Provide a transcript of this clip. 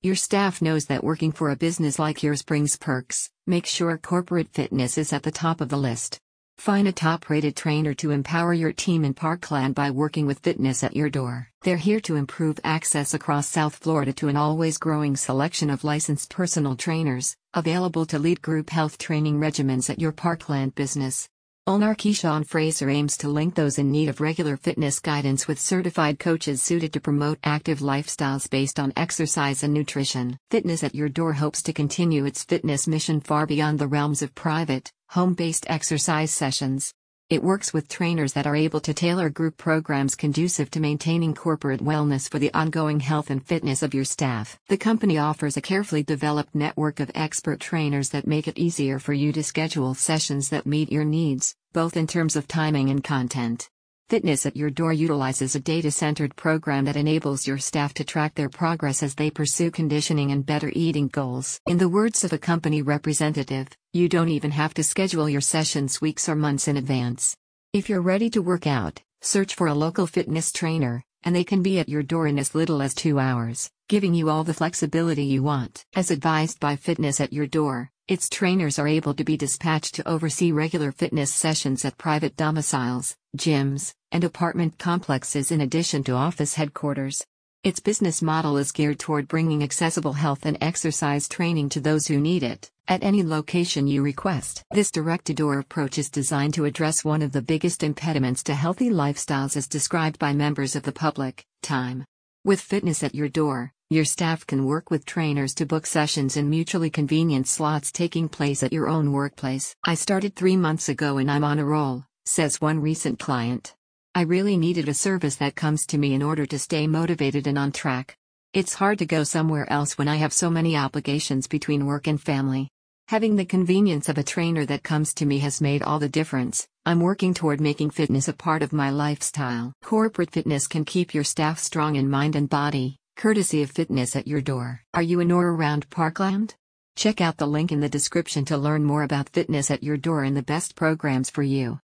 Your staff knows that working for a business like yours brings perks. Make sure corporate fitness is at the top of the list. Find a top rated trainer to empower your team in Parkland by working with Fitness at Your Door. They're here to improve access across South Florida to an always growing selection of licensed personal trainers, available to lead group health training regimens at your Parkland business. Ulnar Keyshawn Fraser aims to link those in need of regular fitness guidance with certified coaches suited to promote active lifestyles based on exercise and nutrition. Fitness at Your Door hopes to continue its fitness mission far beyond the realms of private, home based exercise sessions. It works with trainers that are able to tailor group programs conducive to maintaining corporate wellness for the ongoing health and fitness of your staff. The company offers a carefully developed network of expert trainers that make it easier for you to schedule sessions that meet your needs, both in terms of timing and content. Fitness at Your Door utilizes a data centered program that enables your staff to track their progress as they pursue conditioning and better eating goals. In the words of a company representative, you don't even have to schedule your sessions weeks or months in advance. If you're ready to work out, search for a local fitness trainer, and they can be at your door in as little as two hours, giving you all the flexibility you want. As advised by Fitness at Your Door, its trainers are able to be dispatched to oversee regular fitness sessions at private domiciles, gyms, and apartment complexes in addition to office headquarters. Its business model is geared toward bringing accessible health and exercise training to those who need it, at any location you request. This direct to door approach is designed to address one of the biggest impediments to healthy lifestyles as described by members of the public time. With fitness at your door, your staff can work with trainers to book sessions in mutually convenient slots taking place at your own workplace. I started three months ago and I'm on a roll, says one recent client. I really needed a service that comes to me in order to stay motivated and on track. It's hard to go somewhere else when I have so many obligations between work and family. Having the convenience of a trainer that comes to me has made all the difference. I'm working toward making fitness a part of my lifestyle. Corporate fitness can keep your staff strong in mind and body, courtesy of Fitness at Your Door. Are you in or around Parkland? Check out the link in the description to learn more about Fitness at Your Door and the best programs for you.